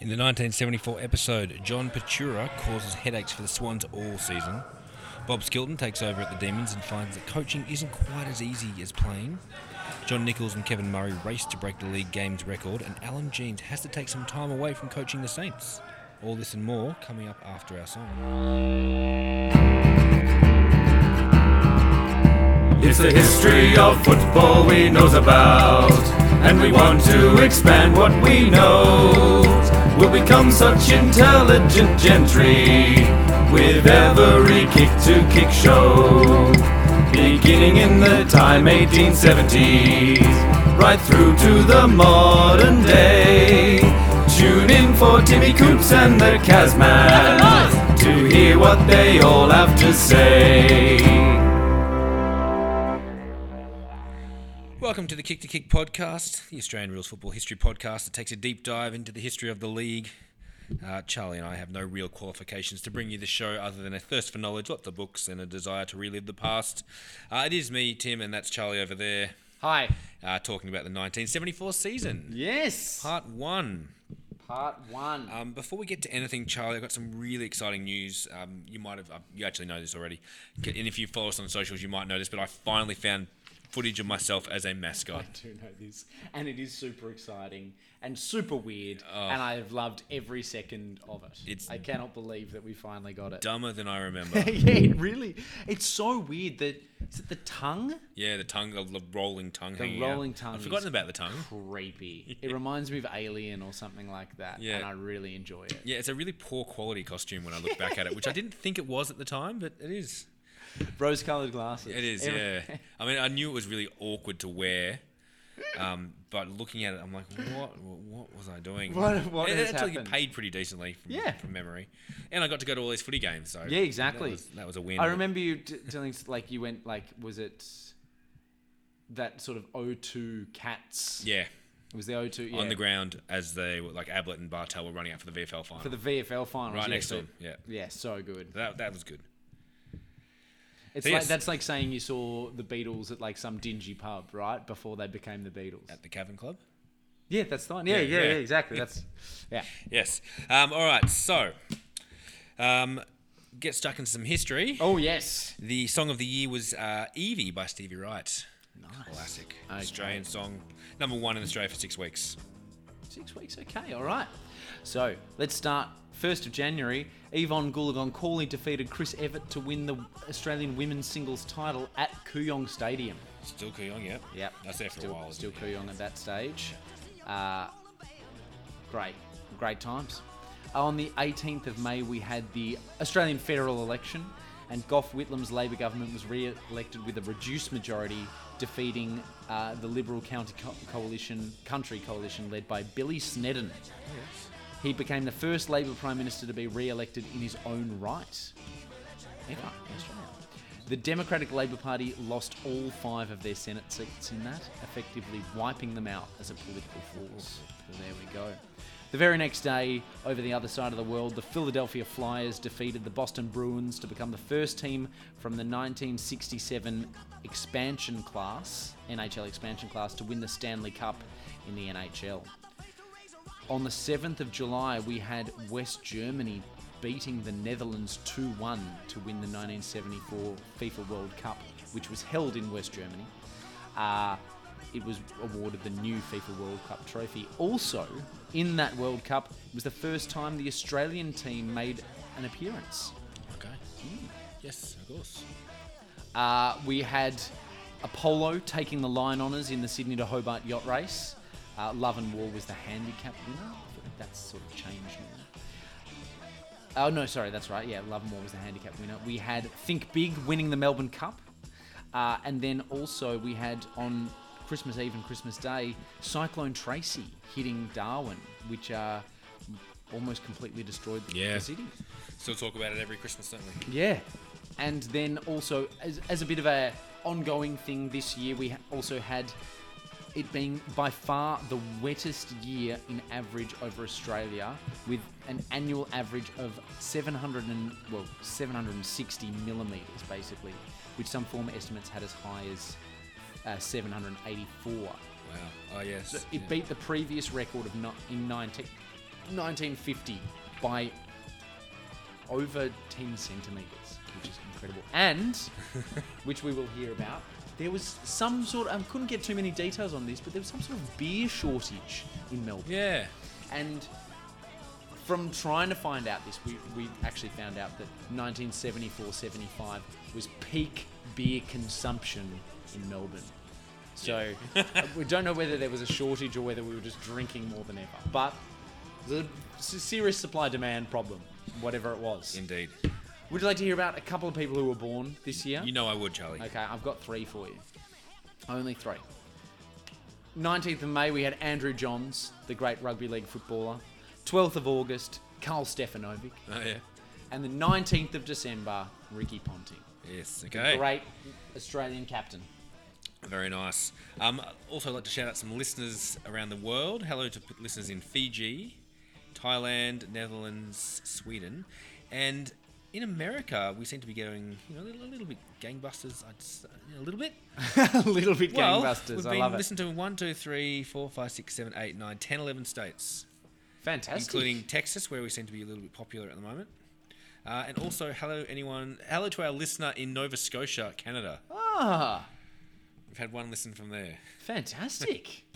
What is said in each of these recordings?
In the 1974 episode, John Pitura causes headaches for the Swans all season. Bob Skilton takes over at the Demons and finds that coaching isn't quite as easy as playing. John Nichols and Kevin Murray race to break the league games record, and Alan Jeans has to take some time away from coaching the Saints. All this and more coming up after our song. It's the history of football we knows about, and we want to expand what we know. We'll become such intelligent gentry with every kick to kick show. Beginning in the time 1870s, right through to the modern day. Tune in for Timmy Coops and the Kazman to hear what they all have to say. Welcome to the Kick to Kick podcast, the Australian Rules Football History podcast that takes a deep dive into the history of the league. Uh, Charlie and I have no real qualifications to bring you the show other than a thirst for knowledge, lots of books, and a desire to relive the past. Uh, it is me, Tim, and that's Charlie over there, Hi. uh, talking about the 1974 season, Yes. part one. Part one. Um, before we get to anything, Charlie, I've got some really exciting news. Um, you might have, uh, you actually know this already, and if you follow us on socials, you might know this. But I finally found footage of myself as a mascot. I do know this, and it is super exciting and super weird, oh. and I have loved every second of it. Oh. It's- I cannot believe that we finally got it. Dumber than I remember. yeah, it really. It's so weird that is it the tongue? yeah, the tongue, the rolling tongue. The hanging out. rolling tongue I've forgotten about the tongue. Creepy. It reminds me of Alien or something like that, Yeah. and I really enjoy it. Yeah, it's a really poor quality costume when I look back at it, which I didn't think it was at the time, but it is. Rose-colored glasses. It is, yeah. I mean, I knew it was really awkward to wear, um, but looking at it, I'm like, what? What was I doing? What- what it has actually happened? paid pretty decently from, Yeah. from memory, and I got to go to all these footy games. So Yeah, exactly. That was, that was a win. I remember you t- telling us like you went like was it that sort of O2 cats? Yeah, It was the O2 yeah. on the ground as they were like Ablett and Bartel were running out for the VFL final. for the VFL final right yeah, next to them. Yeah, Yeah, so good. that that was good. It's So like that's like saying you saw the Beatles at like some dingy pub, right? Before they became the Beatles. At the Cavern Club. Yeah, that's the one. Yeah, Yeah, yeah, yeah, yeah. exactly. That's yeah. Yes. Um, all right. So, um, get stuck into some history. Oh yes. The song of the year was uh, Evie by Stevie Wright. Nice. Classic Okay. Australian song. Number one in Australia for six weeks. Six weeks, okay, all right. So let's start. First of January, Yvonne Goolagong Cawley defeated Chris Evert to win the Australian women's singles title at Kooyong Stadium. Still Kooyong, yep. Yep. That's there for still, a while. Still? Kooyong at that stage. Uh, great, great times. On the 18th of May, we had the Australian federal election, and Gough Whitlam's Labor government was re-elected with a reduced majority, defeating uh, the Liberal County Co- Coalition, Country Coalition, led by Billy Snedden. He became the first Labor Prime Minister to be re-elected in his own right ever in Australia. The Democratic Labor Party lost all five of their Senate seats in that, effectively wiping them out as a political force. So there we go. The very next day, over the other side of the world, the Philadelphia Flyers defeated the Boston Bruins to become the first team from the 1967 expansion class, NHL expansion class, to win the Stanley Cup in the NHL. On the 7th of July, we had West Germany beating the Netherlands 2 1 to win the 1974 FIFA World Cup, which was held in West Germany. Uh, it was awarded the new FIFA World Cup trophy. Also, in that World Cup, it was the first time the Australian team made an appearance. Okay. Yes, of course. Uh, we had Apollo taking the line honours in the Sydney to Hobart yacht race. Uh, Love and War was the handicap winner. That's sort of changed now. Oh no, sorry, that's right. Yeah, Love and War was the handicap winner. We had Think Big winning the Melbourne Cup, uh, and then also we had on Christmas Eve and Christmas Day Cyclone Tracy hitting Darwin, which uh, almost completely destroyed the, Yeah. the city. Still talk about it every Christmas, don't we? Yeah, and then also as, as a bit of a ongoing thing this year, we also had it being by far the wettest year in average over Australia, with an annual average of 700 and well 760 millimeters basically, which some former estimates had as high as uh, 784. Wow. Oh yes. It Yeah. beat the previous record of not in 19 1950 by over 10 centimeters, which is incredible. And, which we will hear about, there was some sort. of, I couldn't get too many details on this, but there was some sort of beer shortage in Melbourne. Yeah. And from trying to find out this, we, we actually found out that 1974 75 was peak beer consumption in Melbourne. So we don't know whether there was a shortage or whether we were just drinking more than ever. But the serious supply demand problem, whatever it was. Indeed. Would you like to hear about a couple of people who were born this year? You know I would, Charlie. Okay, I've got three for you. Only three. 19th of May, we had Andrew Johns, the great rugby league footballer. 12th of August, Karl Stefanovic. Oh, yeah. And the 19th of December, Ricky Ponting. Yes, okay. Great Australian captain. Very nice. Um, also, I'd like to shout out some listeners around the world. Hello to listeners in Fiji, Thailand, Netherlands, Sweden, and in America. We seem to be going, you know, a little, a little bit gangbusters. I'd say, a little bit. a little bit Well, gangbusters. we've I been love it. listened to in 1, 2, 3, 4, 5, 6, 7, 8, 9, 10, 11 states, Fantastic. including Texas, where we seem to be a little bit popular at the moment. Uh, and also, hello anyone, hello to our listener in Nova Scotia, Canada. Ah, We've had one listen from there. fantastic.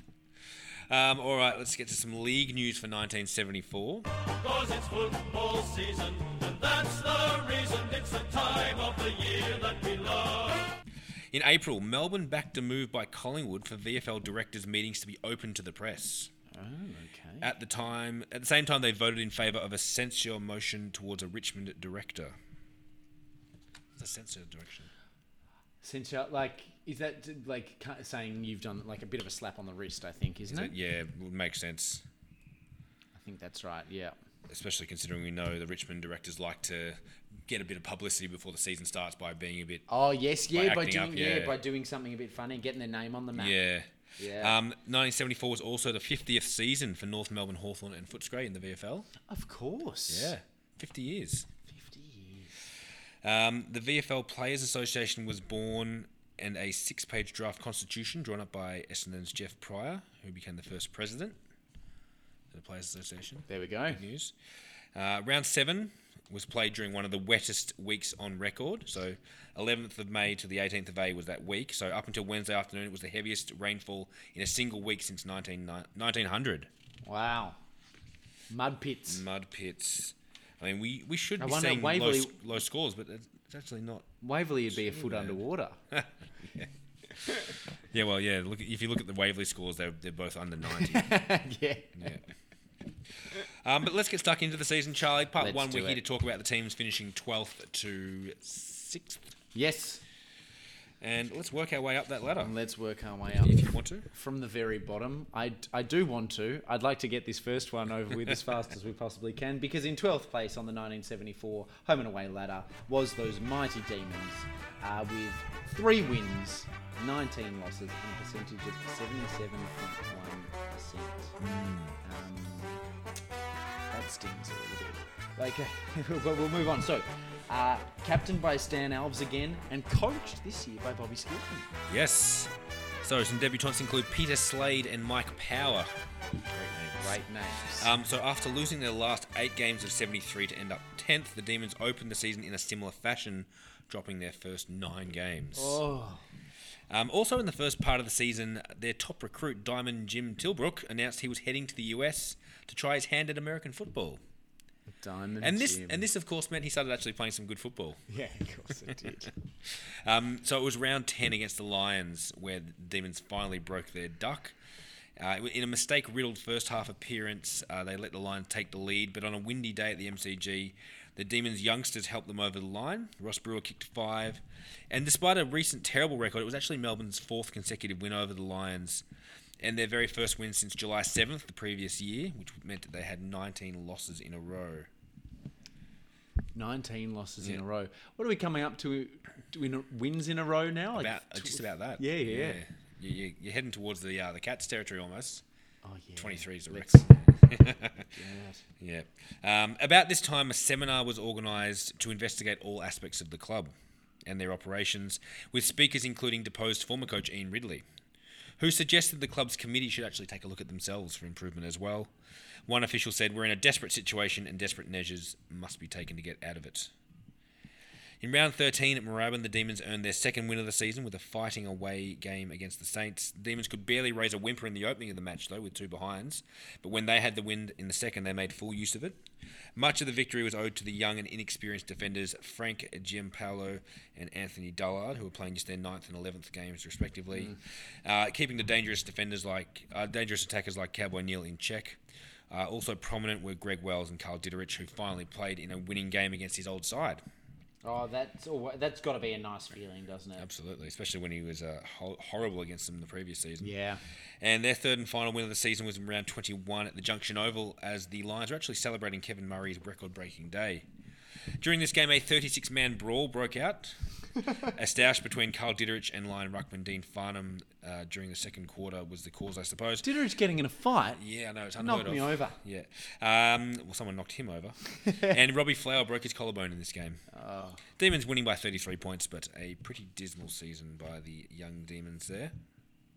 Um, all right, let's get to some league news for 1974. Cause it's football season, and that's the reason it's the time of the year that we love. In April, Melbourne backed a move by Collingwood for VFL directors' meetings to be open to the press. oh, okay. At the time, at the same time, they voted in favour of a censure motion towards a Richmond director. The censure direction. Since you're, like, is that like saying you've done like a bit of a slap on the wrist? I think, isn't Is it? it? Yeah, would make sense, I think that's right. Yeah. Especially considering we know the Richmond directors like to get a bit of publicity before the season starts by being a bit. Oh yes, yeah, by, acting doing up, yeah. yeah. by doing something a bit funny and getting their name on the map. Yeah. Yeah. Um, 1974 was also the 50th season for North Melbourne Hawthorn and Footscray in the VFL. Of course. Yeah, 50 years. Fifty years. Um, the VFL Players Association was born and a six page draft constitution drawn up by Essendon's Jeff Pryor, who became the first president the Players Association. There we go. Good news. Uh, round seven was played during one of the wettest weeks on record. So 11th of May to the 18th of May was that week. So up until Wednesday afternoon, it was the heaviest rainfall in a single week since 19, 1900. Wow. Mud pits. Mud pits. I mean, we, we should I be seeing low, Waverley- s- low scores, but it's actually not. Waverley would be a foot bad. underwater. Yeah, well, yeah. Look, if you look at the Waverley scores, they're they're both under ninety. yeah. yeah. Um, but let's get stuck into the season, Charlie. Part Let's one, we're here to talk about the teams finishing twelfth to sixth, Yes. and let's work our way up that ladder And let's work our way up. if you want to. From the very bottom, I, I do want to. I'd like to get this first one over with as fast as we possibly can because in 12th place on the 1974 home and away ladder was those mighty Demons uh, with three wins, 19 losses, and a percentage of 77.1%. Um, that stings a little bit. Like, but we'll move on. So, uh, captained by Stan Alves again and coached this year by Bobby Skilton. Yes. So some debutants include Peter Slade and Mike Power. Great names. Great names. Um, so after losing their last eight games of 73 to end up 10th, the Demons opened the season in a similar fashion, dropping their first nine games. oh. Um, also in the first part of the season, their top recruit, Diamond Jim Tilbrook, announced he was heading to the US to try his hand at American football. Diamond And this, Jim. and this, of course, meant he started actually playing some good football. Yeah, of course it did. Um, so it was round 10 against the Lions where the Demons finally broke their duck. Uh, in a mistake riddled first half appearance, uh, they let the Lions take the lead, but on a windy day at the MCG, the Demons' youngsters helped them over the line. Ross Brewer kicked five. And despite a recent terrible record, it was actually Melbourne's fourth consecutive win over the Lions and their very first win since July 7th the previous year, which meant that they had 19 losses in a row. 19 losses in a row. What are we coming up to? to in wins in a row now? Like About, uh, tw- just about that. Yeah, yeah. You, you, you're heading towards the uh, the Cats territory almost. Oh, yeah. 23 is the record. Yeah. Yeah. Um, about this time, a seminar was organised to investigate all aspects of the club and their operations, with speakers including deposed former coach Ian Ridley. who suggested the club's committee should actually take a look at themselves for improvement as well. One official said, We're in a desperate situation and desperate measures must be taken to get out of it. In round 13 at Moorabbin, the Demons earned their second win of the season with a fighting away game against the Saints. The Demons could barely raise a whimper in the opening of the match, though, with two behinds. But when they had the wind in the second, they made full use of it. Much of the victory was owed to the young and inexperienced defenders Frank Giampaolo and Anthony Dullard, who were playing just their ninth and eleventh games respectively, uh, keeping the dangerous defenders like uh, dangerous attackers like Cowboy Neale in check. Uh, also prominent were Greg Wells and Carl Ditterich, who finally played in a winning game against his old side. Oh, that's alwa that's got to be a nice feeling, doesn't it? Absolutely, especially when he was uh, ho- horrible against them the previous season. Yeah. And their third and final win of the season was in round 21 at the Junction Oval as the Lions were actually celebrating Kevin Murray's record breaking day. During this game, a 36 man brawl broke out. a stoush between Carl Ditterich and Lion Ruckman Dean Farnham uh, during the second quarter was the cause, I suppose. Ditterich getting in a fight. Yeah, I know it's unheard Knocked of. me over. Yeah. Um, well, someone knocked him over. and Robbie Flower broke his collarbone in this game. Oh. Demons winning by 33 points, but a pretty dismal season by the young Demons there.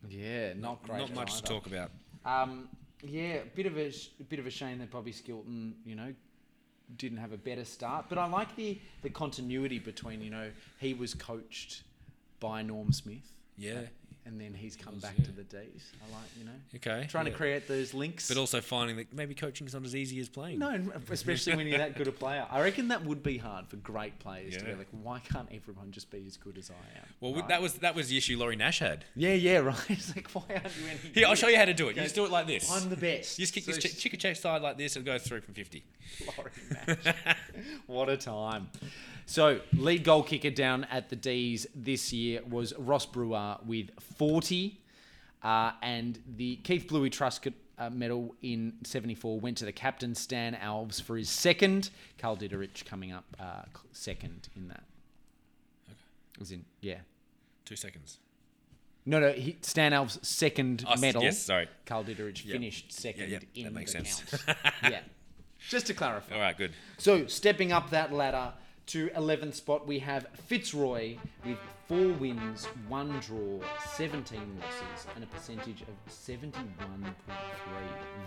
Yeah, not great. Not much to talk about. Um, yeah, a bit of a sh- a bit of a shame that Bobby Skilton, you know, didn't have a better start. But I like the the continuity between, you know, he was coached by Norm Smith, Yeah. And then he's come was, back yeah. to the D's. I like, you know, Okay. trying yeah. to create those links. But also finding that maybe coaching is not as easy as playing. no, especially when you're that good a player. I reckon that would be hard for great players to be like, why can't everyone just be as good as I am? Well, Right? that was that was the issue Laurie Nash had. yeah, yeah, right. It's like, why aren't you any? Here, I'll show you how to do it. You just do it like this. I'm the best. You just kick So this ch- chicken check side like this and go through from 50. Laurie Nash. what a time. So, lead goal kicker down at the D's this year was Ross Brewer with 40. Uh, and the Keith Bluey Truscott uh, medal in 74 went to the captain, Stan Alves, for his second. Carl Ditterich coming up uh, second in that. Was in, yeah. Two seconds. No, no, he, Stan Alves' second Oh, medal. yes, sorry. Carl Ditterich Yep. finished second yep, in that makes the sense. count. yeah. Just to clarify. All right, good. So, stepping up that ladder to 11th spot, we have Fitzroy with four wins, one draw, 17 losses, and a percentage of 71.3.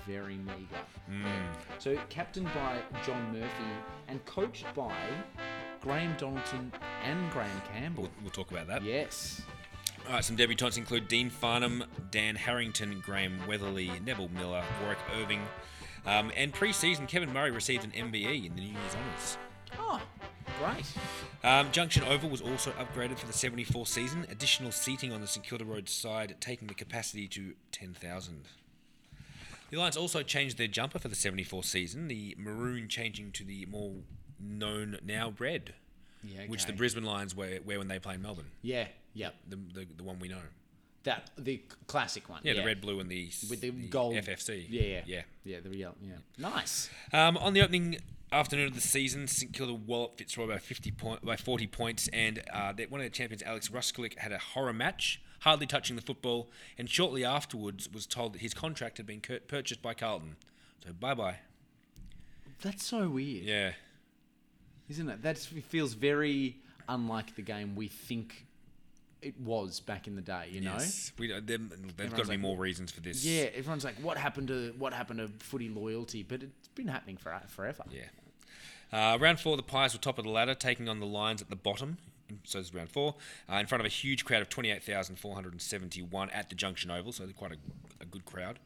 Very meagre. So, captained by John Murphy and coached by Graham Donaldson and Graham Campbell. We'll, we'll talk about that. Yes. All right, some debutantes include Dean Farnham, Dan Harrington, Graham Weatherly, Neville Miller, Warwick Irving. Um, and pre-season, Kevin Murray received an MBE in the New Year's Honours. Great. Um, Junction Oval was also upgraded for the 74 season. Additional seating on the St Kilda Road side, taking the capacity to 10,000. The Lions also changed their jumper for the 74 season, the maroon changing to the more known now red, Yeah, which the. Brisbane Lions wear, wear when they play in Melbourne. Yeah, yep. The, the, the one we know. That the classic one. Yeah, the red, blue, and the with the, gold FFC. Yeah, yeah, yeah. yeah. The real, yeah. Nice. Um, on the opening afternoon of the season, St Kilda walloped Fitzroy by 50 point, by 40 points, and uh, one of the champions, Alex Ruscuklic, had a horror match, hardly touching the football, and shortly afterwards was told that his contract had been cur- purchased by Carlton. So bye bye. That's so weird, Yeah, isn't it? That feels very unlike the game we think it was back in the day. You know. yes. We, uh, there's got to be like, more reasons for this. Yeah, everyone's like, "What happened to what happened to footy loyalty?" But it's been happening for forever. Yeah. Uh, round four, the Pies were top of the ladder, taking on the Lions at the bottom. So this is round four, uh, in front of a huge crowd of 28,471 at the Junction Oval, so quite a, a good crowd.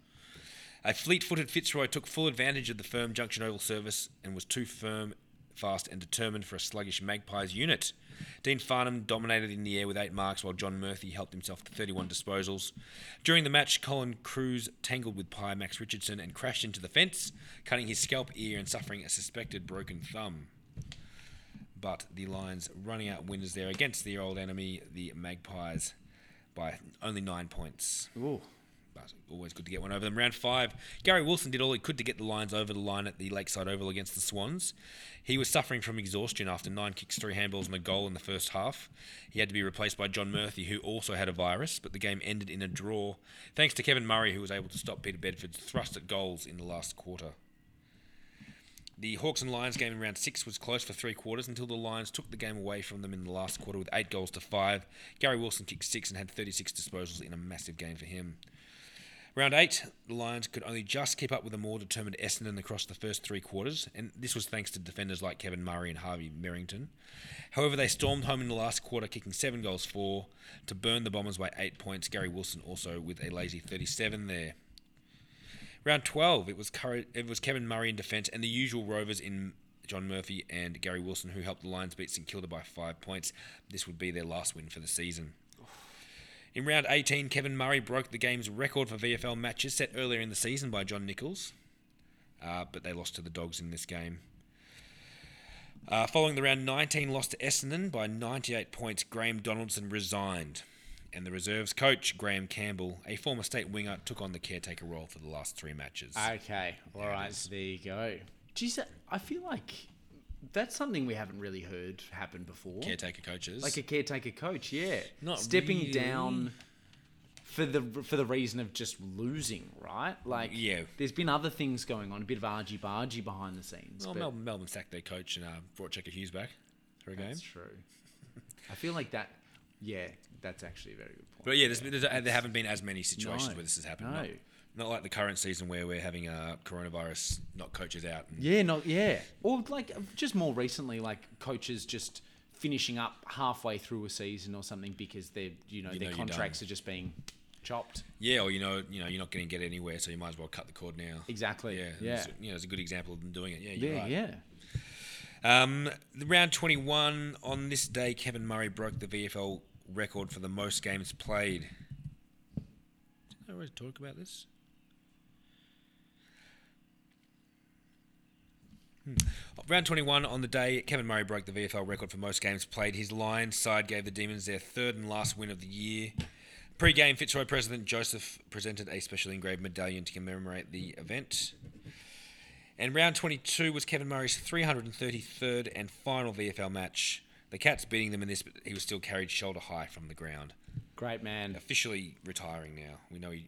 A fleet-footed Fitzroy took full advantage of the firm Junction Oval service and was too firm, fast, and determined for a sluggish Magpies unit. Dean Farnham dominated in the air with eight marks, while John Murphy helped himself to 31 disposals. During the match, Colin Cruz tangled with Pie Max Richardson and crashed into the fence, cutting his scalp ear and suffering a suspected broken thumb. But the Lions running out winners there against their old enemy, the Magpies, by only nine points Ooh. Always good to get one over them. Round five, Gary Wilson did all he could to get the Lions over the line at the Lakeside Oval against the Swans. He was suffering from exhaustion after nine kicks, three handballs, and a goal in the first half. He had to be replaced by John Murphy, who also had a virus, but the game ended in a draw, thanks to Kevin Murray, who was able to stop Peter Bedford's thrust at goals in the last quarter. The Hawks and Lions game in round six was close for three quarters until the Lions took the game away from them in the last quarter with eight goals to five. Gary Wilson kicked six and had 36 disposals in a massive game for him. Round eight, the Lions could only just keep up with a more determined Essendon across the first three quarters, and this was thanks to defenders like Kevin Murray and Harvey Merrington. However, they stormed home in the last quarter, kicking seven goals for to burn the Bombers by eight points. Gary Wilson also with a lazy 37 there. Round 12, it was Curry, it was Kevin Murray in defence and the usual Rovers in John Murphy and Gary Wilson who helped the Lions beat St Kilda by five points. This would be their last win for the season. In round 18, Kevin Murray broke the game's record for VFL matches set earlier in the season by John Nichols, uh, but they lost to the Dogs in this game. Uh, following the round 19 loss to Essendon by 98 points, Graham Donaldson resigned, and the reserves coach, Graham Campbell, a former state winger, took on the caretaker role for the last three matches. Okay, all right, there you go. Geez, I feel like that's something we haven't really heard happen before. caretaker coaches. like a caretaker coach, yeah, Not stepping really. down for the for the reason of just losing, right? Like, Yeah. there's been other things going on, a bit of argy bargy behind the scenes. well, Melbourne, Melbourne sacked their coach and uh, brought Checker Hughes back for a game. that's true. I feel like that. Yeah, that's actually a very good point. But yeah, there's, there's, there haven't been as many situations No, where this has happened. no. Not, not like the current season where we're having uh, coronavirus knock coaches out. And, Yeah, not yeah, or like just more recently, like coaches just finishing up halfway through a season or something because they're you know You their know you're contracts done. are just being chopped. Yeah, or you know, you know, you're not going to get anywhere, so you might as well cut the cord now. Exactly. Yeah, Yeah. It's, you know, it's a good example of them doing it. Yeah, you're Yeah, right. yeah. Um, the round 21 on this day, Kevin Murray broke the VFL record for the most games played. Did I already talk about this? Round 21 on the day, Kevin Murray broke the VFL record for most games played. His Lions side gave the Demons their third and last win of the year. Pre-game, Fitzroy President Joseph presented a specially engraved medallion to commemorate the event. And round 22 was Kevin Murray's 333rd and final VFL match. The Cats beating them in this, but he was still carried shoulder high from the ground. Great man. Officially retiring now. We know he,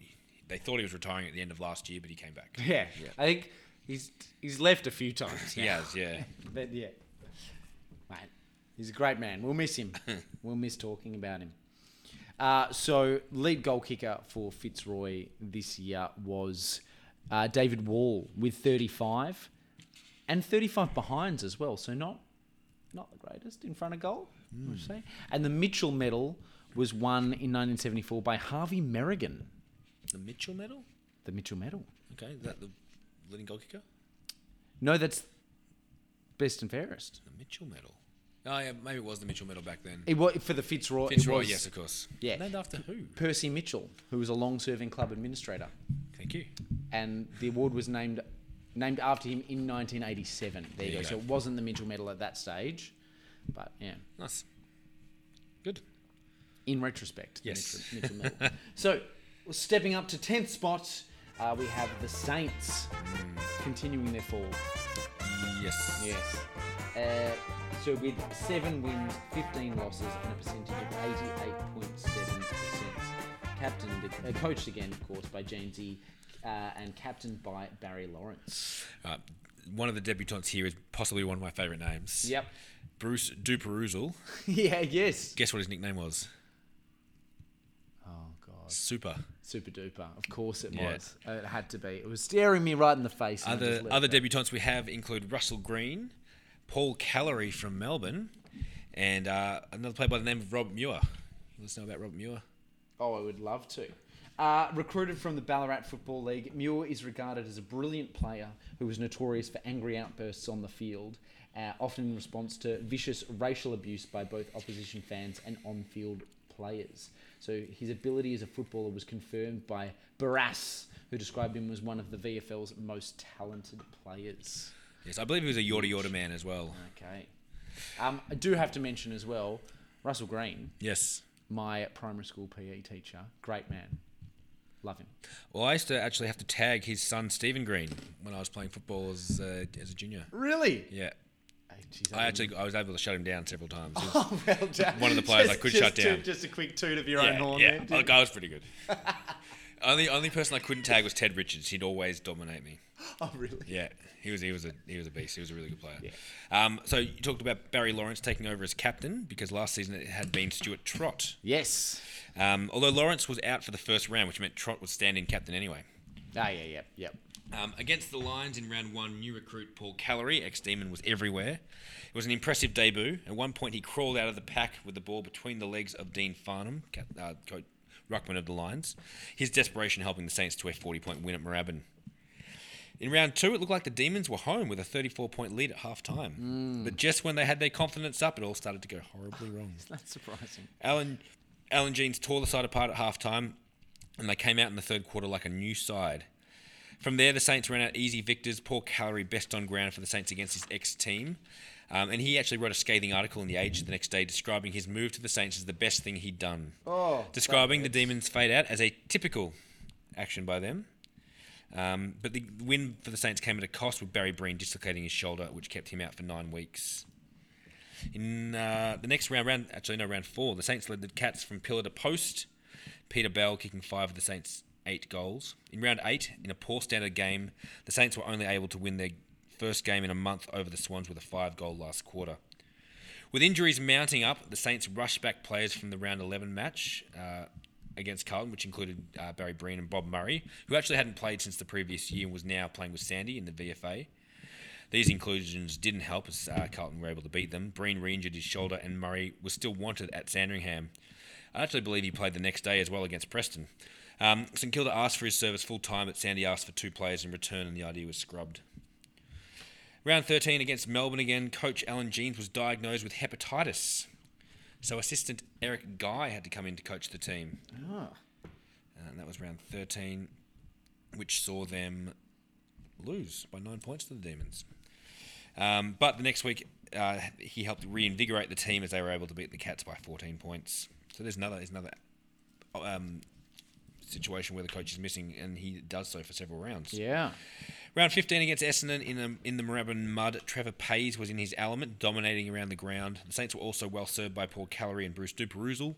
they thought he was retiring at the end of last year, but he came back. Yeah, I think he's he's left a few times. He has, yeah. but yeah, mate, he's a great man. We'll miss him. we'll miss talking about him. Uh, so, lead goal kicker for Fitzroy this year was uh, David Wall with 35 and 35 behinds as well. So, not not the greatest in front of goal, I would say. And the Mitchell medal was won in 1974 by Harvey Merrigan. The Mitchell medal? The Mitchell medal. Okay, that the leading goal kicker? No, that's best and fairest. The Mitchell medal. Oh, yeah, maybe it was the Mitchell medal back then. It was for the Fitzroy. Fitzroy, was yes, of course. Yeah. Named after who? Percy Mitchell, who was a long-serving club administrator, Thank you. and the award was named named after him in 1987. There, you you go. go. So it wasn't the Mitchell Medal at that stage, but yeah, Nice. Good. in retrospect, Yes. Mitchell, Mitchell Medal. so stepping up to 10th spot, uh, we have the Saints continuing their fall. Yes. Yes. Uh, so with seven wins, 15 losses, and a percentage of 88.7%. Captained, uh, coached again, of course, by Jamesy, uh, and captained by Barry Lawrence. Uh, one of the debutantes here is possibly one of my favourite names. Yep. Bruce Duperouzel. yeah. Yes. Guess what his nickname was? Super. Super duper. Of course it Yeah. was. Uh, It had to be. It was staring me right in the face. Other other it debutants we have include Russell Green, Paul Callery from Melbourne, and uh, another player by the name of Rob Muir. You listen know about Rob Muir? Oh, I would love to. Uh, recruited from the Ballarat Football League, Muir is regarded as a brilliant player who was notorious for angry outbursts on the field, uh, often in response to vicious racial abuse by both opposition fans and on field players. So his ability as a footballer was confirmed by Barassi, who described him as one of the VFL's most talented players. Yes, I believe he was a Yorta Yorta man as well. Okay. Um, I do have to mention as well, Russell Green, Yes. my primary school PE teacher, great man. Love him. Well, I used to actually have to tag his son Stephen Green when I was playing football as, uh, as a junior. Really? Yeah. Hey, geez, I actually I was able to shut him down several times. Oh, well done. One of the players I could just shut to- down. just a quick toot of your yeah, own horn yeah. there. Look, I was pretty good. Only only person I couldn't tag was Ted Richards. He'd always dominate me. Oh, really? Yeah, he was he was a he was a beast. He was a really good player. Yeah. Um, so you talked about Barry Lawrence taking over as captain because last season it had been Stuart Trott. Yes. Um, although Lawrence was out for the first round, which meant Trott would stand in captain anyway. Ah, yeah, yeah, yep. Um, against the Lions in round one, new recruit Paul Callery, ex Demon, was everywhere. It was an impressive debut. At one point, he crawled out of the pack with the ball between the legs of Dean Farnham, uh, coach, ruckman of the Lions. His desperation helping the Saints to a 40 point win at Moorabbin. In round two, it looked like the Demons were home with a 34 point lead at half time. But just when they had their confidence up, it all started to go horribly wrong. That's surprising. Alan, Alan Jeans tore the side apart at half time, and they came out in the third quarter like a new side. From there, the Saints ran out easy victors. poor Callery best on ground for the Saints against his ex team. Um, and he actually wrote a scathing article in The Age the next day describing his move to the Saints as the best thing he'd done. Oh, describing the Demons' fade out as a typical action by them. Um, but the win for the Saints came at a cost with Barry Breen dislocating his shoulder, which kept him out for nine weeks. In uh, the next round, round actually no round four, the Saints led the Cats from pillar to post. Peter Bell kicking five of the Saints' eight goals. In round eight, in a poor standard game, the Saints were only able to win their first game in a month over the Swans with a five-goal last quarter. With injuries mounting up, the Saints rushed back players from the round 11 match uh, against Carlton, which included uh, Barry Breen and Bob Murray, who actually hadn't played since the previous year and was now playing with Sandy in the VFA. These inclusions didn't help as uh, Carlton were able to beat them. Breen re injured his shoulder, and Murray was still wanted at Sandringham. I actually believe he played the next day as well against Preston. Um, St Kilda asked for his service full time, but Sandy asked for two players in return, and the idea was scrubbed. Round 13 against Melbourne again, coach Alan Jeans was diagnosed with hepatitis. So assistant Eric Guy had to come in to coach the team. Ah. And that was round 13, which saw them lose by nine points to the Demons. Um, but the next week, uh, he helped reinvigorate the team as they were able to beat the Cats by 14 points. So there's another, there's another um, situation where the coach is missing, and he does so for several rounds. Yeah. Round 15 against Essendon in, a, in the Moorabbin mud, Trevor Pays was in his element, dominating around the ground. The Saints were also well served by Paul Callery and Bruce Duperouzel,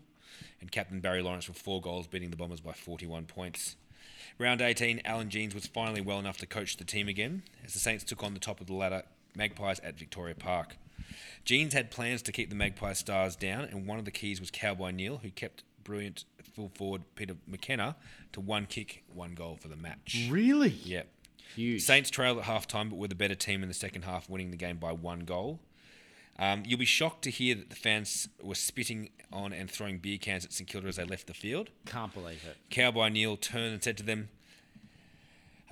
and captain Barry Lawrence with four goals, beating the Bombers by 41 points. Round 18, Alan Jeans was finally well enough to coach the team again, as the Saints took on the top of the ladder, Magpies at Victoria Park. Jeans had plans to keep the Magpie stars down, and one of the keys was Cowboy Neale, who kept brilliant full forward Peter McKenna to one kick, one goal for the match. Really? Yep. Huge. Saints trailed at half time, but were the better team in the second half, winning the game by one goal. Um, you'll be shocked to hear that the fans were spitting on and throwing beer cans at St Kilda as they left the field. Can't believe it. Cowboy Neale turned and said to them,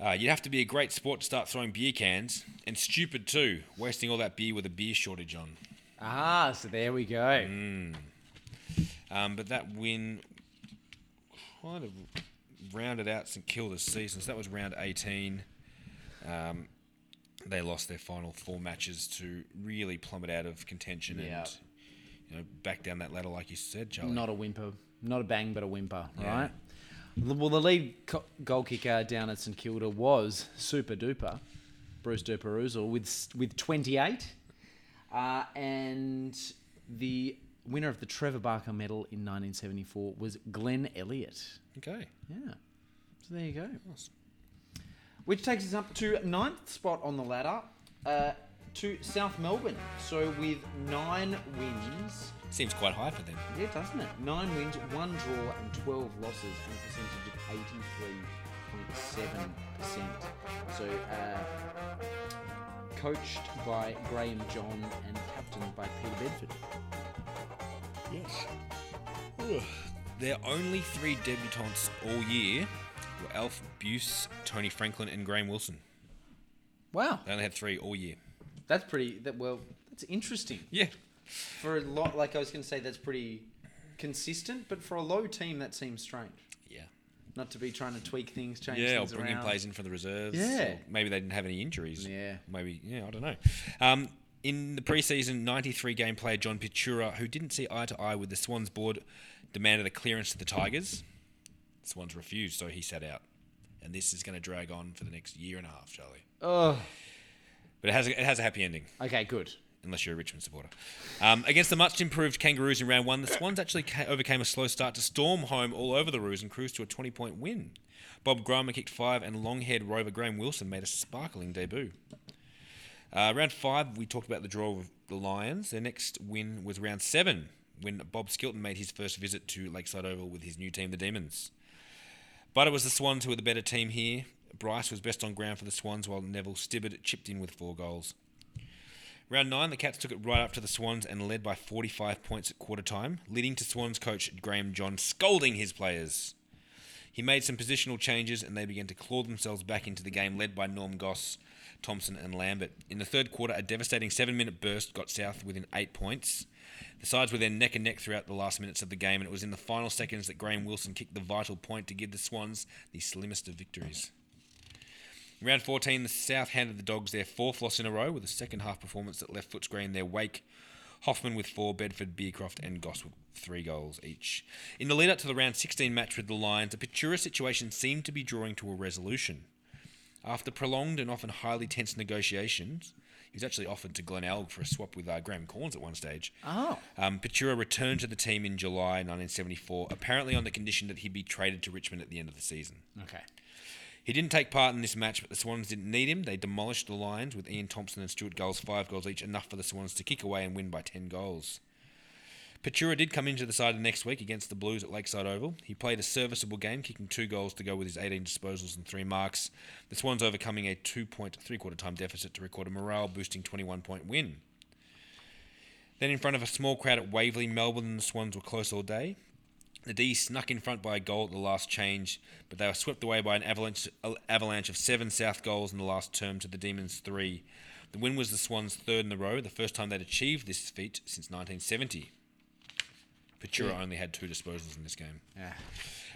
uh, You'd have to be a great sport to start throwing beer cans, and stupid too, wasting all that beer with a beer shortage on. Ah, so there we go. Um, but that win kind of rounded out St Kilda's season. So that was round 18. Um, they lost their final four matches to really plummet out of contention Yeah. and you know back down that ladder, like you said, Charlie. Not a whimper. Not a bang, but a whimper, Yeah. right? Well, the lead goal kicker down at St Kilda was super duper, Bruce Duperouzel with with 28, uh, and the winner of the Trevor Barker Medal in 1974 was Glenn Elliott. Okay. Yeah, so there you go. Which takes us up to ninth spot on the ladder, uh, to South Melbourne. So with nine wins. Seems quite high for them. Yeah, doesn't it? Nine wins, one draw, and 12 losses, and a percentage of 83.7%. So, uh, coached by Graham John and captained by Peter Bedford. Yes. Their only three debutants all year were Alf Buse, Tony Franklin, and Graham Wilson. Wow, They only had three all year. that's pretty. That well, that's interesting Yeah. for a lot. Like I was going to say, that's pretty consistent, but for a low team, that seems strange. Not to be trying to tweak things, change things. Yeah, or things bringing around. players in from the reserves. Yeah. or maybe they didn't have any injuries. Yeah. Maybe, yeah, I don't know. Um, in the preseason, 93 game player John Pitura, who didn't see eye to eye with the Swans board, demanded a clearance to the Tigers. The Swans refused, so he sat out. And this is going to drag on for the next year and a half, Charlie. Oh, But it has a, it has a happy ending. okay, good. Unless you're a Richmond supporter. Um, against the much improved Kangaroos in round one, the Swans actually ca- overcame a slow start to storm home all over the Roos and cruised to a 20 point win. Bob Graham kicked five, and long haired rover Graham Wilson made a sparkling debut. Uh, round five, we talked about the draw of the Lions. Their next win was round seven, when Bob Skilton made his first visit to Lakeside Oval with his new team, the Demons. But it was the Swans who were the better team here. Bryce was best on ground for the Swans, while Neville Stibbard chipped in with four goals. Round nine, the Cats took it right up to the Swans and led by 45 points at quarter time, leading to Swans coach Graham John scolding his players. He made some positional changes and they began to claw themselves back into the game, led by Norm Goss, Thompson, and Lambert. In the third quarter, a devastating seven minute burst got South within eight points. The sides were then neck and neck throughout the last minutes of the game, and it was in the final seconds that Graham Wilson kicked the vital point to give the Swans the slimmest of victories. Round 14, the South handed the Dogs their fourth loss in a row with a second half performance that left Footscray in their wake. Hoffman with four, Bedford, Beercroft, and Goss with three goals each. In the lead up to the round 16 match with the Lions, the Pitura situation seemed to be drawing to a resolution. After prolonged and often highly tense negotiations, he was actually offered to Glenelg for a swap with uh, Graham Cornes at one stage. Oh. Um, Pitura returned to the team in July 1974, apparently on the condition that he'd be traded to Richmond at the end of the season. Okay. He didn't take part in this match, but the Swans didn't need him. They demolished the Lions with Ian Thompson and Stuart Goals, five goals each, enough for the Swans to kick away and win by 10 goals. Pitura did come into the side the next week against the Blues at Lakeside Oval. He played a serviceable game, kicking two goals to go with his 18 disposals and three marks. The Swans overcoming a two point three quarter time deficit to record a morale boosting 21 point win. Then, in front of a small crowd at Waverley, Melbourne the Swans were close all day. The D snuck in front by a goal at the last change, but they were swept away by an avalanche, avalanche of seven South goals in the last term to the Demons' three. The win was the Swans' third in a row, the first time they'd achieved this feat since 1970. Pitura only had two disposals in this game. Yeah.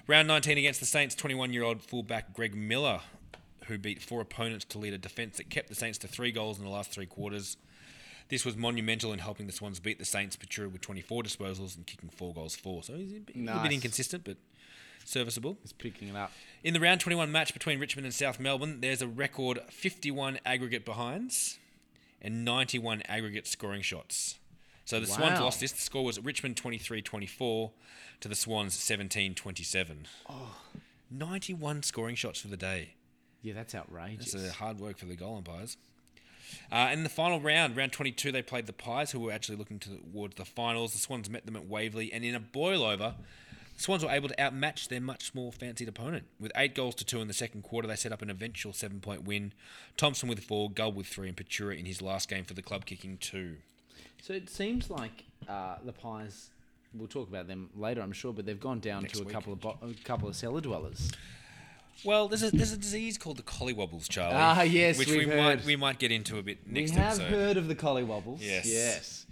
Round 19 against the Saints, 21 year old fullback Greg Miller, who beat four opponents to lead a defence that kept the Saints to three goals in the last three quarters. This was monumental in helping the Swans beat the Saints, Pitura with 24 disposals and kicking four goals for. So he's a bit, a bit inconsistent, but serviceable. He's picking it up. In the round 21 match between Richmond and South Melbourne, there's a record 51 aggregate behinds and 91 aggregate scoring shots. So the Swans lost this. The score was Richmond 23 24 to the Swans 17 27. Oh. 91 scoring shots for the day. Yeah, that's outrageous. That's a hard work for the goal umpires. Uh, in the final round, round 22, they played the Pies, who were actually looking towards the finals. The Swans met them at Waverley, and in a boil over, the Swans were able to outmatch their much more fancied opponent. With eight goals to two in the second quarter, they set up an eventual seven point win. Thompson with four, Gull with three, and Pitura in his last game for the club kicking two. So it seems like uh, the Pies. We'll talk about them later, I'm sure, but they've gone down Next to a week. couple of bo- a couple of cellar dwellers. Well, there's a there's a disease called the collywobbles, Charlie. Ah, yes, which we've we heard. might we might get into a bit next we have episode. heard of the collywobbles. Yes. Yes.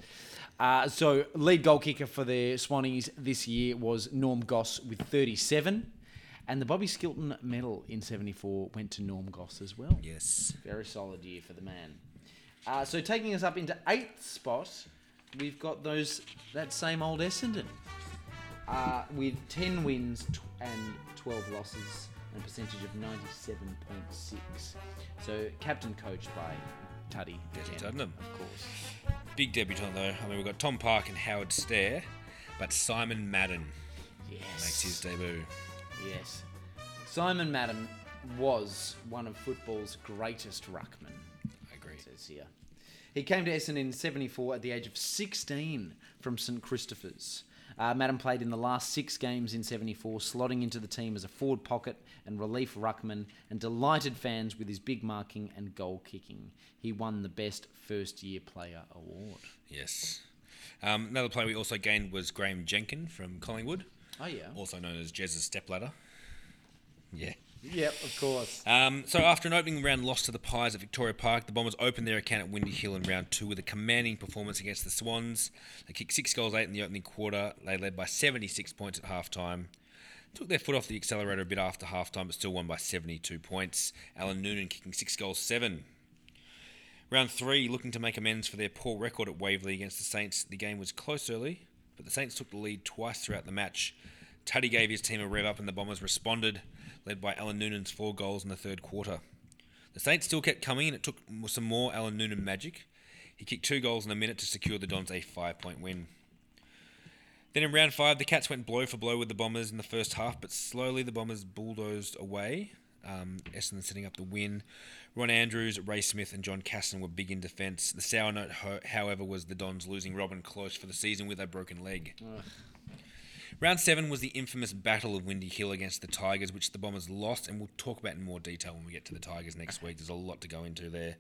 Uh, so lead goal kicker for the Swannies this year was Norm Goss with 37, and the Bobby Skilton medal in 74 went to Norm Goss as well. Yes. Very solid year for the man. Uh, so taking us up into eighth spot, we've got those that same old Essendon uh, with 10 wins and 12 losses and a percentage of 97.6. So captain coached by Tuddy. Again, Tuddenham. Of course. Big debutant though. I mean, we've got Tom Park and Howard Stair, but Simon Madden Yes. makes his debut. Yes. Simon Madden was one of football's greatest ruckmen. I agree. says here. He came to Essendon in 74 at the age of 16 from St Christopher's. Uh, Madden played in the last six games in 74, slotting into the team as a forward pocket and relief ruckman, and delighted fans with his big marking and goal kicking. He won the Best First Year Player award. Yes. Um, another player we also gained was Graham Jenkin from Collingwood, Oh, yeah. also known as Jez's stepladder. Yeah. Yep, of course. Um, so after an opening round loss to the Pies at Victoria Park, the Bombers opened their account at Windy Hill in round two with a commanding performance against the Swans. They kicked six goals, eight in the opening quarter. They led by 76 points at half time. Took their foot off the accelerator a bit after half time, but still won by 72 points. Alan Noonan kicking six goals, seven. Round three, looking to make amends for their poor record at Waverley against the Saints. The game was close early, but the Saints took the lead twice throughout the match. Tuddy gave his team a rev up and the Bombers responded, led by Alan Noonan's four goals in the third quarter. The Saints still kept coming and it took some more Alan Noonan magic. He kicked two goals in a minute to secure the Dons a five point win. Then in round five, the Cats went blow for blow with the Bombers in the first half, but slowly the Bombers bulldozed away. Um, Essendon setting up the win. Ron Andrews, Ray Smith, and John Casson were big in defence. The sour note, however, was the Dons losing Robin Close for the season with a broken leg. Round seven was the infamous Battle of Windy Hill against the Tigers, which the Bombers lost, and we'll talk about in more detail when we get to the Tigers next week. There's a lot to go into there.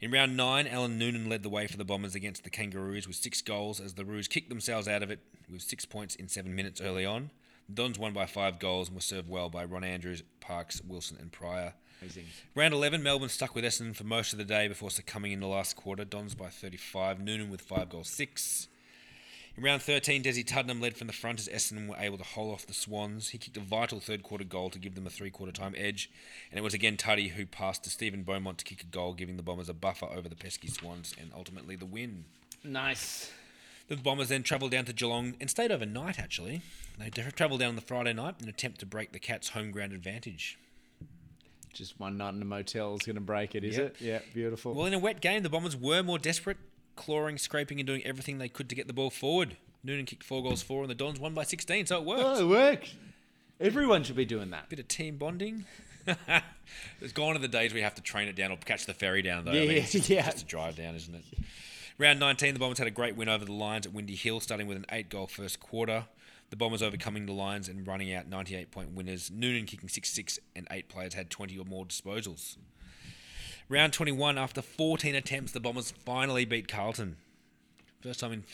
In round nine, Alan Noonan led the way for the Bombers against the Kangaroos with six goals as the Roos kicked themselves out of it with six points in seven minutes early on. The Dons won by five goals and were served well by Ron Andrews, Parks, Wilson, and Pryor. Amazing. Round 11, Melbourne stuck with Essendon for most of the day before succumbing in the last quarter. Dons by 35, Noonan with 5 goals 6. In round 13, Desi Tuddenham led from the front as Essendon were able to hold off the Swans. He kicked a vital third quarter goal to give them a three quarter time edge, and it was again Tuddy who passed to Stephen Beaumont to kick a goal, giving the Bombers a buffer over the pesky Swans and ultimately the win. Nice. The Bombers then travelled down to Geelong and stayed overnight, actually. They travelled down on the Friday night in an attempt to break the Cats' home ground advantage. Just one night in a motel is going to break it, is Yep. it? Yeah, beautiful. Well, in a wet game, the Bombers were more desperate, clawing, scraping, and doing everything they could to get the ball forward. Noonan kicked four goals for, and the Dons won by 16, so it worked. oh, it worked. Everyone should be doing that. Bit of team bonding. it's gone are the days we have to train it down or catch the ferry down, though. Yeah, I mean, it's just, yeah. just a drive down, isn't it? Round 19, the Bombers had a great win over the Lions at Windy Hill, starting with an eight goal first quarter. The Bombers overcoming the Lions and running out 98 point winners. Noonan kicking 6 6, and eight players had 20 or more disposals. Round 21, after 14 attempts, the Bombers finally beat Carlton. First time in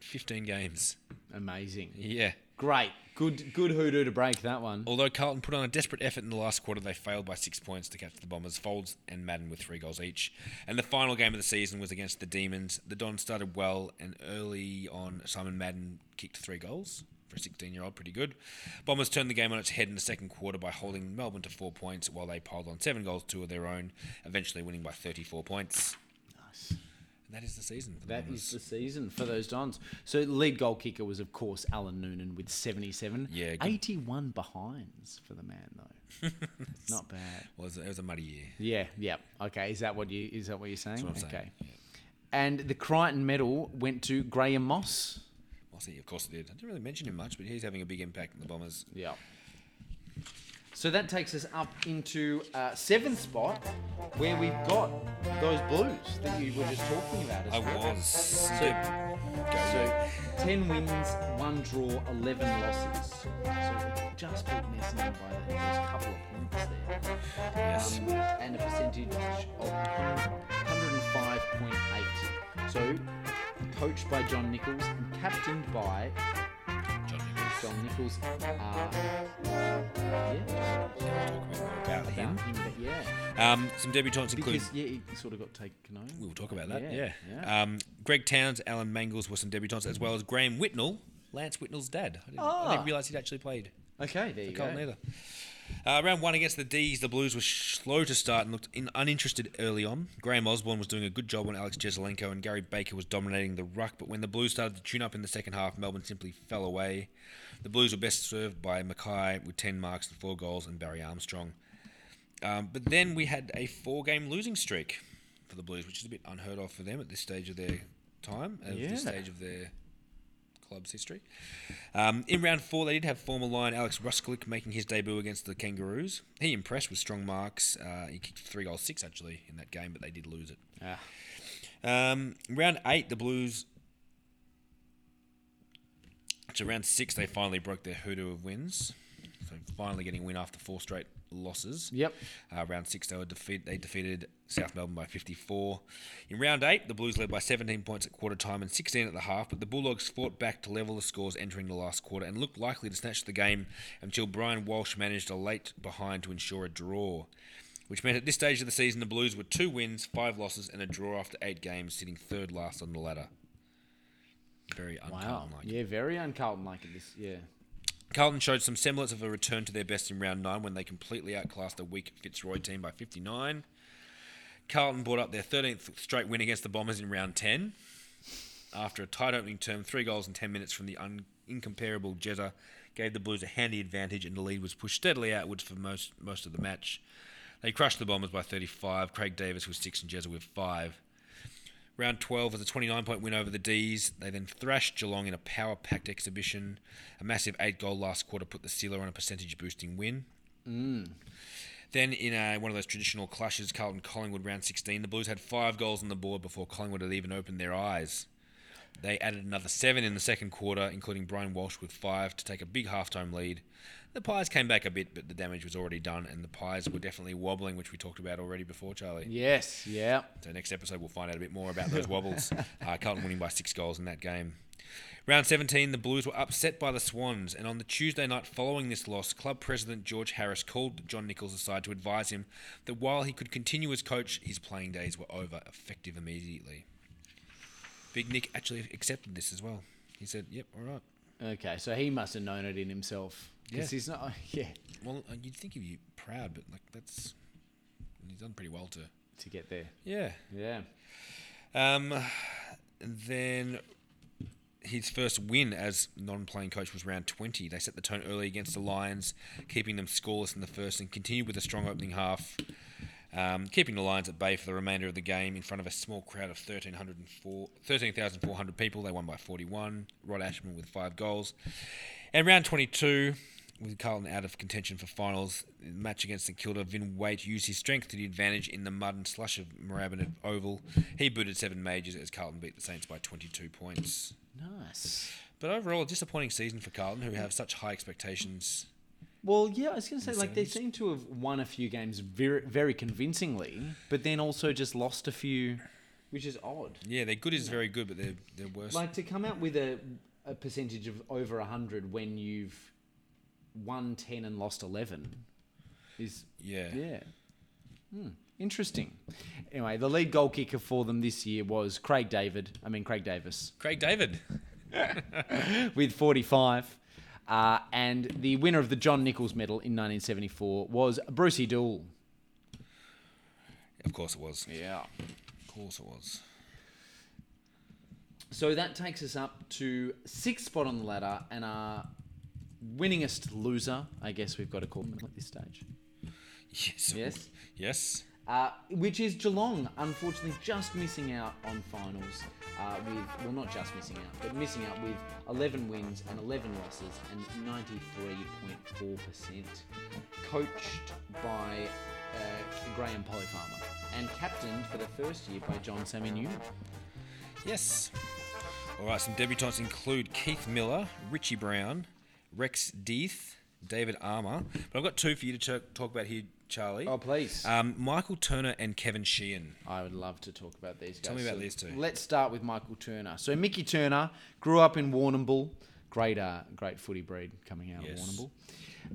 15 games. Amazing. Yeah. Great. Good good hoodoo to break that one. Although Carlton put on a desperate effort in the last quarter, they failed by six points to catch the Bombers. Folds and Madden with three goals each. And the final game of the season was against the Demons. The Dons started well, and early on, Simon Madden kicked three goals 16 year old. Pretty good. Bombers turned the game on its head in the second quarter by holding Melbourne to four points while they piled on seven goals, two of their own, eventually winning by 34 points. Nice. And that is the season for That is the season for those Dons. So lead goal kicker was of course Alan Noonan with 77. Yeah, good. 81 behinds for the man though. Not bad. Well, it was, a muddy year. Yeah, yeah. Okay, is that what you is that what you're saying? That's what I'm okay. saying. And the Crichton medal went to Graham Moss. Well, see, of course it did. I didn't really mention him much, but he's having a big impact in the Bombers. Yeah. So that takes us up into uh, seventh spot, where we've got those Blues that you were just talking about. I was. So, so 10 wins, 1 draw, 11 losses. So just beat Essendon by a couple of points there. Yes. Um, and a percentage of 105.8. So coached by John Nicholls and captained by John Nicholls. John Nicholls. Uh, yeah, Talk a bit about him. him, but yeah. Um, some debutants include. Because, yeah, he sort of got taken over. We'll talk about that. Yeah, Yeah. yeah. Um, Greg Towns, Alan Mangles were some debutants, as well as Graham Whitnall, Lance Whitnall's dad. I didn't, I Ah. didn't realise he'd actually played Okay, there you for Carlton go. either. Uh, round one against the D's, the Blues were slow to start and looked in, uninterested early on. Graham Osborne was doing a good job on Alex Jesaulenko and Gary Baker was dominating the ruck, but when the Blues started to tune up in the second half, Melbourne simply fell away. The Blues were best served by Mackay with 10 marks and 4 goals and Barry Armstrong. Um, but then we had a four game losing streak for the Blues, which is a bit unheard of for them at this stage of their time, at Yeah. this stage of their club's history. Um, in round four, they did have former Lion Alex Ruscuklic making his debut against the Kangaroos. He impressed with strong marks. Uh, he kicked three goals, six actually, in that game, but they did lose it. Ah. Um, round eight, the Blues. So round six, they finally broke their hoodoo of wins. So finally getting a win after four straight losses. Yep. Uh, round six, they were defeat. They defeated South Melbourne by 54. In round eight, the Blues led by 17 points at quarter time and 16 at the half, but the Bulldogs fought back to level the scores entering the last quarter and looked likely to snatch the game until Brian Walsh managed a late behind to ensure a draw. Which meant at this stage of the season, the Blues were two wins, five losses, and a draw after eight games, sitting third last on the ladder. Very Wow. uncommon like. Yeah, very uncarlton like this. Yeah. Carlton showed some semblance of a return to their best in round nine when they completely outclassed a weak Fitzroy team by 59. Carlton brought up their 13th straight win against the Bombers in round 10. After a tight opening term, three goals in 10 minutes from the un- incomparable Jezza gave the Blues a handy advantage, and the lead was pushed steadily outwards for most most of the match. They crushed the Bombers by 35. Craig Davis with six and Jezza with five. Round 12 was a 29 point win over the D's. They then thrashed Geelong in a power packed exhibition. A massive eight goal last quarter put the Sealer on a percentage boosting win. Mm. Then, in a, one of those traditional clashes, Carlton Collingwood round 16, the Blues had five goals on the board before Collingwood had even opened their eyes. They added another seven in the second quarter, including Brian Walsh with five to take a big halftime lead. The Pies came back a bit, but the damage was already done, and the Pies were definitely wobbling, which we talked about already before, Charlie. Yes, yeah. So next episode we'll find out a bit more about those wobbles. uh, Carlton winning by six goals in that game. Round 17, the Blues were upset by the Swans, and on the Tuesday night following this loss, club president George Harris called John Nicholls aside to advise him that while he could continue as coach, his playing days were over, effective immediately. Big Nick actually accepted this as well. He said, "Yep, all right." Okay, so he must have known it in himself. Because Yeah. he's not. Yeah, Well, uh, you'd think he'd be proud, but like that's he's done pretty well to. to get there. Yeah. Yeah. Um, then his first win as non-playing coach was round 20. They set the tone early against the Lions, keeping them scoreless in the first and continued with a strong opening half, um, keeping the Lions at bay for the remainder of the game in front of a small crowd of 1,304 13,400 people. They won by 41. Rod Ashman with five goals. And round 22, with Carlton out of contention for finals, the match against St Kilda, Vin Waite used his strength to the advantage in the mud and slush of Moorabbin Oval. He booted seven majors as Carlton beat the Saints by 22 points. Nice. But overall, a disappointing season for Carlton, who have such high expectations. Well, yeah, I was going to say, like, they seem to have won a few games very, very convincingly, but then also just lost a few, which is odd. Yeah, their good is very good, but they're, they're worse. Like, to come out with a, a percentage of over 100 when you've won 10 and lost 11 is, yeah. yeah. Hmm, interesting. Anyway, the lead goal kicker for them this year was Craig David, I mean, Craig Davis. Craig David. with 45. Uh, and the winner of the John Nicholls Medal in 1974 was Brucey Doull. Of course it was. Yeah. Of course it was. So that takes us up to sixth spot on the ladder and our winningest loser, I guess we've got to call them at this stage. Yes. Yes. Yes. Uh, which is Geelong, unfortunately, just missing out on finals uh, with, well, not just missing out, but missing out with 11 wins and 11 losses and 93.4%. Coached by uh, Graham Polly Farmer and captained for the first year by John Newman. Yes. All right, some debutants include Keith Miller, Richie Brown, Rex Deeth, David Armour. But I've got two for you to talk about here, Charlie. Oh, please. Um, Michael Turner and Kevin Sheehan. I would love to talk about these guys. Tell me about So these two. Let's start with Michael Turner. So Mickey Turner grew up in Warrnambool, great, uh, great footy breed coming out Yes. of Warrnambool,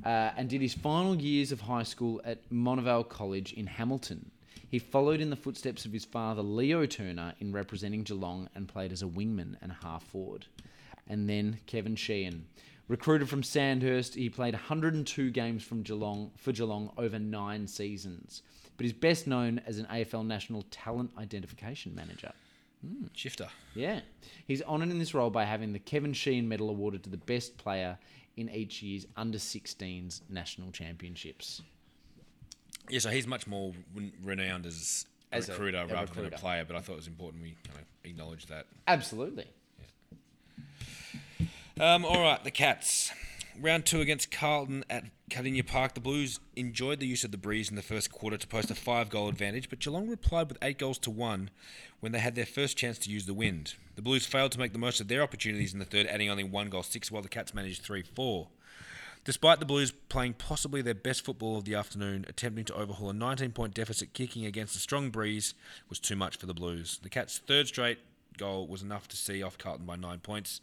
uh, and did his final years of high school at Monivae College in Hamilton. He followed in the footsteps of his father Leo Turner in representing Geelong and played as a wingman and half forward. And then Kevin Sheehan. Recruited from Sandhurst, he played 102 games from Geelong for Geelong over nine seasons, but is best known as an AFL National Talent Identification Manager. Hmm, shifter. Yeah, he's honoured in this role by having the Kevin Sheehan Medal awarded to the best player in each year's under 16s national championships. Yeah, so he's much more renowned as a As a- recruiter a rather than recruiter. a player, but I thought it was important we kind of acknowledge that. Absolutely. Um, all right, the Cats. Round two against Carlton at Kardinia Park. The Blues enjoyed the use of the breeze in the first quarter to post a five goal advantage, but Geelong replied with eight goals to one when they had their first chance to use the wind. The Blues failed to make the most of their opportunities in the third, adding only one goal six, while the Cats managed 3 4. Despite the Blues playing possibly their best football of the afternoon, attempting to overhaul a 19 point deficit kicking against a strong breeze was too much for the Blues. The Cats' third straight goal was enough to see off Carlton by nine points,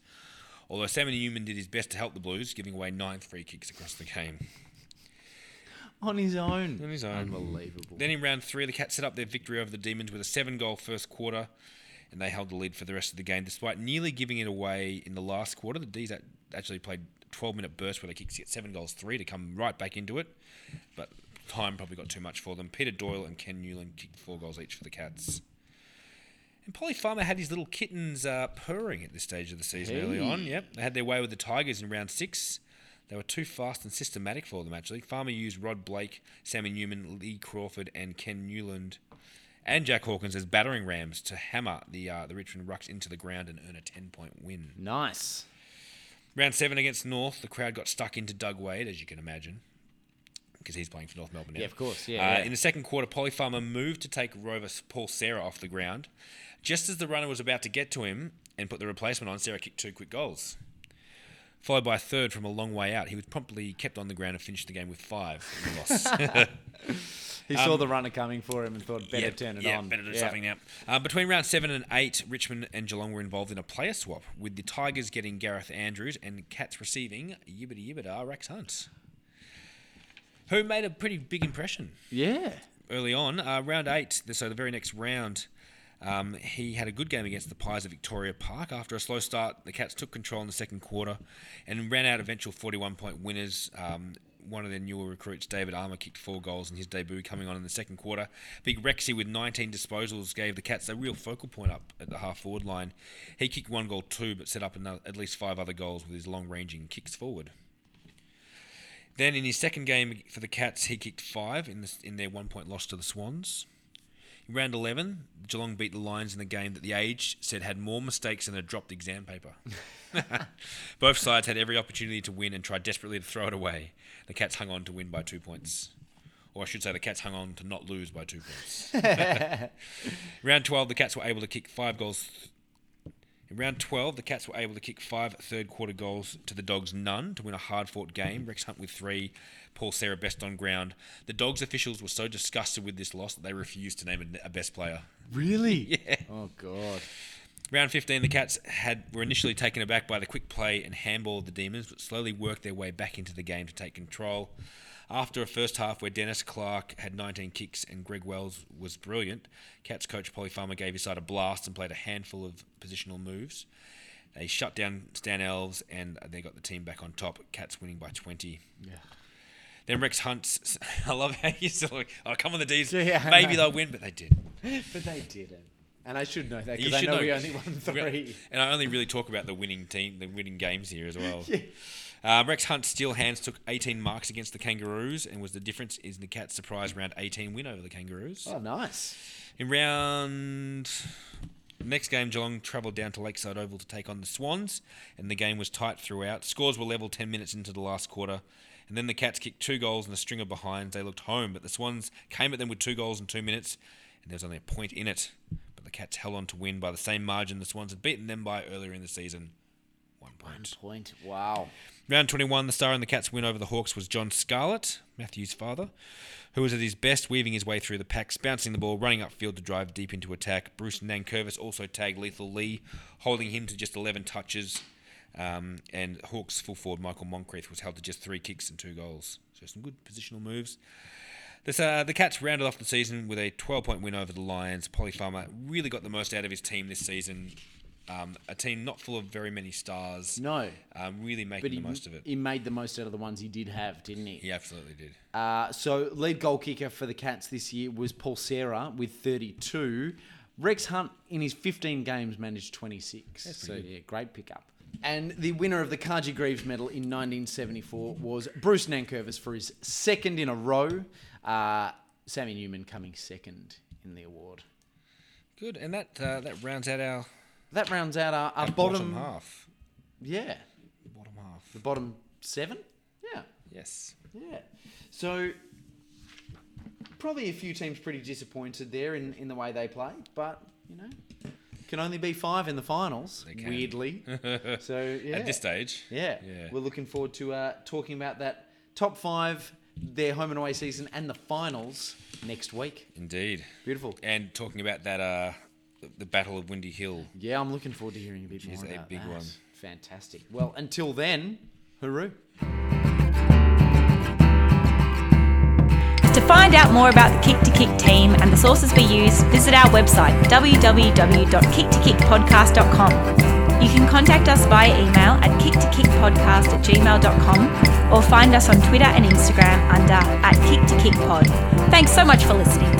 although Sammy Newman did his best to help the Blues, giving away nine free kicks across the game. On his own. On his own. Unbelievable. Then in round three, the Cats set up their victory over the Demons with a seven goal first quarter, and they held the lead for the rest of the game, despite nearly giving it away in the last quarter. The D's actually played a 12 minute burst where they kicked get seven goals three to come right back into it, but time probably got too much for them. Peter Doyle and Ken Newland kicked four goals each for the Cats. And Polly Farmer had his little kittens uh, purring at this stage of the season early on. Yep, they had their way with the Tigers in round six. They were too fast and systematic for them, actually. Farmer used Rod Blake, Sammy Newman, Lee Crawford, and Ken Newland and Jack Hawkins as battering rams to hammer the uh, the Richmond Rucks into the ground and earn a 10 point win. Nice. Round seven against North, the crowd got stuck into Doug Wade, as you can imagine, because he's playing for North Melbourne now. Yeah, of course, yeah, Uh, yeah. In the second quarter, Polly Farmer moved to take rover Paul Sarah off the ground. Just as the runner was about to get to him and put the replacement on, Sarah kicked two quick goals. Followed by a third from a long way out, he was promptly kept on the ground and finished the game with five in the loss. He saw the runner coming for him and thought, better Um, Yeah, turn it yeah, on. better do Yeah. something now. Uh, between round seven and eight, Richmond and Geelong were involved in a player swap, with the Tigers getting Gareth Andrews and Cats receiving Yibbity Yibbida Rex Hunt, who made a pretty big impression Yeah. early on. Uh, round eight, so the very next round, um, he had a good game against the Pies at Victoria Park. After a slow start, the Cats took control in the second quarter and ran out eventual 41 point winners. Um, one of their newer recruits, David Armour, kicked four goals in his debut coming on in the second quarter. Big Rexy with 19 disposals gave the Cats a real focal point up at the half forward line. He kicked one goal too, but set up another, at least five other goals with his long ranging kicks forward. Then in his second game for the Cats, he kicked five in, the, in their one point loss to the Swans. Round 11, Geelong beat the Lions in the game that the Age said had more mistakes than a dropped exam paper. Both sides had every opportunity to win and tried desperately to throw it away. The Cats hung on to win by two points. Or I should say, the Cats hung on to not lose by two points. round 12, the Cats were able to kick five goals. In round 12, the Cats were able to kick five third quarter goals to the Dogs' none to win a hard fought game. Rex Hunt with three, Paul Sarah best on ground. The Dogs officials were so disgusted with this loss that they refused to name a, best player. Really? Yeah. Oh, God. Round 15, the Cats had were initially taken aback by the quick play and handball of the Demons, but slowly worked their way back into the game to take control. After a first half where Dennis Clark had 19 kicks and Greg Wells was brilliant, Cats coach Polly Farmer gave his side a blast and played a handful of positional moves. They shut down Stan Alves and they got the team back on top. Cats winning by 20. Yeah. Then Rex Hunt, I love how you still like, oh, come on the D's. Yeah, I Maybe they'll win, but they did. But they didn't. And I should know that because I know, know. we only won three. And I only really talk about the winning team, the winning games here as well. Uh, Rex Hunt steel hands took 18 marks against the Kangaroos and was the difference in the Cats' surprise round 18 win over the Kangaroos. Oh, nice. In round next game, Geelong travelled down to Lakeside Oval to take on the Swans, and the game was tight throughout. Scores were level 10 minutes into the last quarter, and then the Cats kicked two goals and a string of behinds. They looked home, but the Swans came at them with two goals in two minutes, and there was only a point in it. But the Cats held on to win by the same margin the Swans had beaten them by earlier in the season. One point. One Point. Wow. Round 21, the star in the Cats' win over the Hawks was John Scarlett, Matthew's father, who was at his best, weaving his way through the packs, bouncing the ball, running upfield to drive deep into attack. Bruce Nankervis also tagged Lethal Lee, holding him to just 11 touches. Um, and Hawks' full forward Michael Moncrieff was held to just three kicks and two goals. So some good positional moves. This, uh, the Cats rounded off the season with a 12 point win over the Lions. Polly Farmer really got the most out of his team this season. Um, a team not full of very many stars. No. Um, really making he, the most of it. he made the most out of the ones he did have, didn't he? He absolutely did. Uh, so lead goal kicker for the Cats this year was Paul Sarah with 32. Rex Hunt in his 15 games managed 26. So yeah, great pickup. And the winner of the Carji Greeves Medal in 1974 was Bruce Nankervis for his second in a row. Uh, Sammy Newman coming second in the award. Good, and that uh, that rounds out our, That rounds out our, our our bottom, half. Yeah, Bottom half. the bottom seven. Yeah. Yes. Yeah. So probably a few teams pretty disappointed there in, in the way they play, but you know, can only be five in the finals. Weirdly. so yeah. At this stage. Yeah. Yeah. We're looking forward to uh, talking about that top five, their home and away season, and the finals next week. Indeed. Beautiful. And talking about that, uh, the, the Battle of Windy Hill. Yeah, I'm looking forward to hearing a bit Which is more a about big that. one. Fantastic. Well, until then, hooroo. To find out more about the Kick to Kick team and the sources we use, visit our website www.kicktokickpodcast.com. You can contact us via email at kicktokickpodcast at gmail.com or find us on Twitter and Instagram under at kicktokickpod. Thanks so much for listening.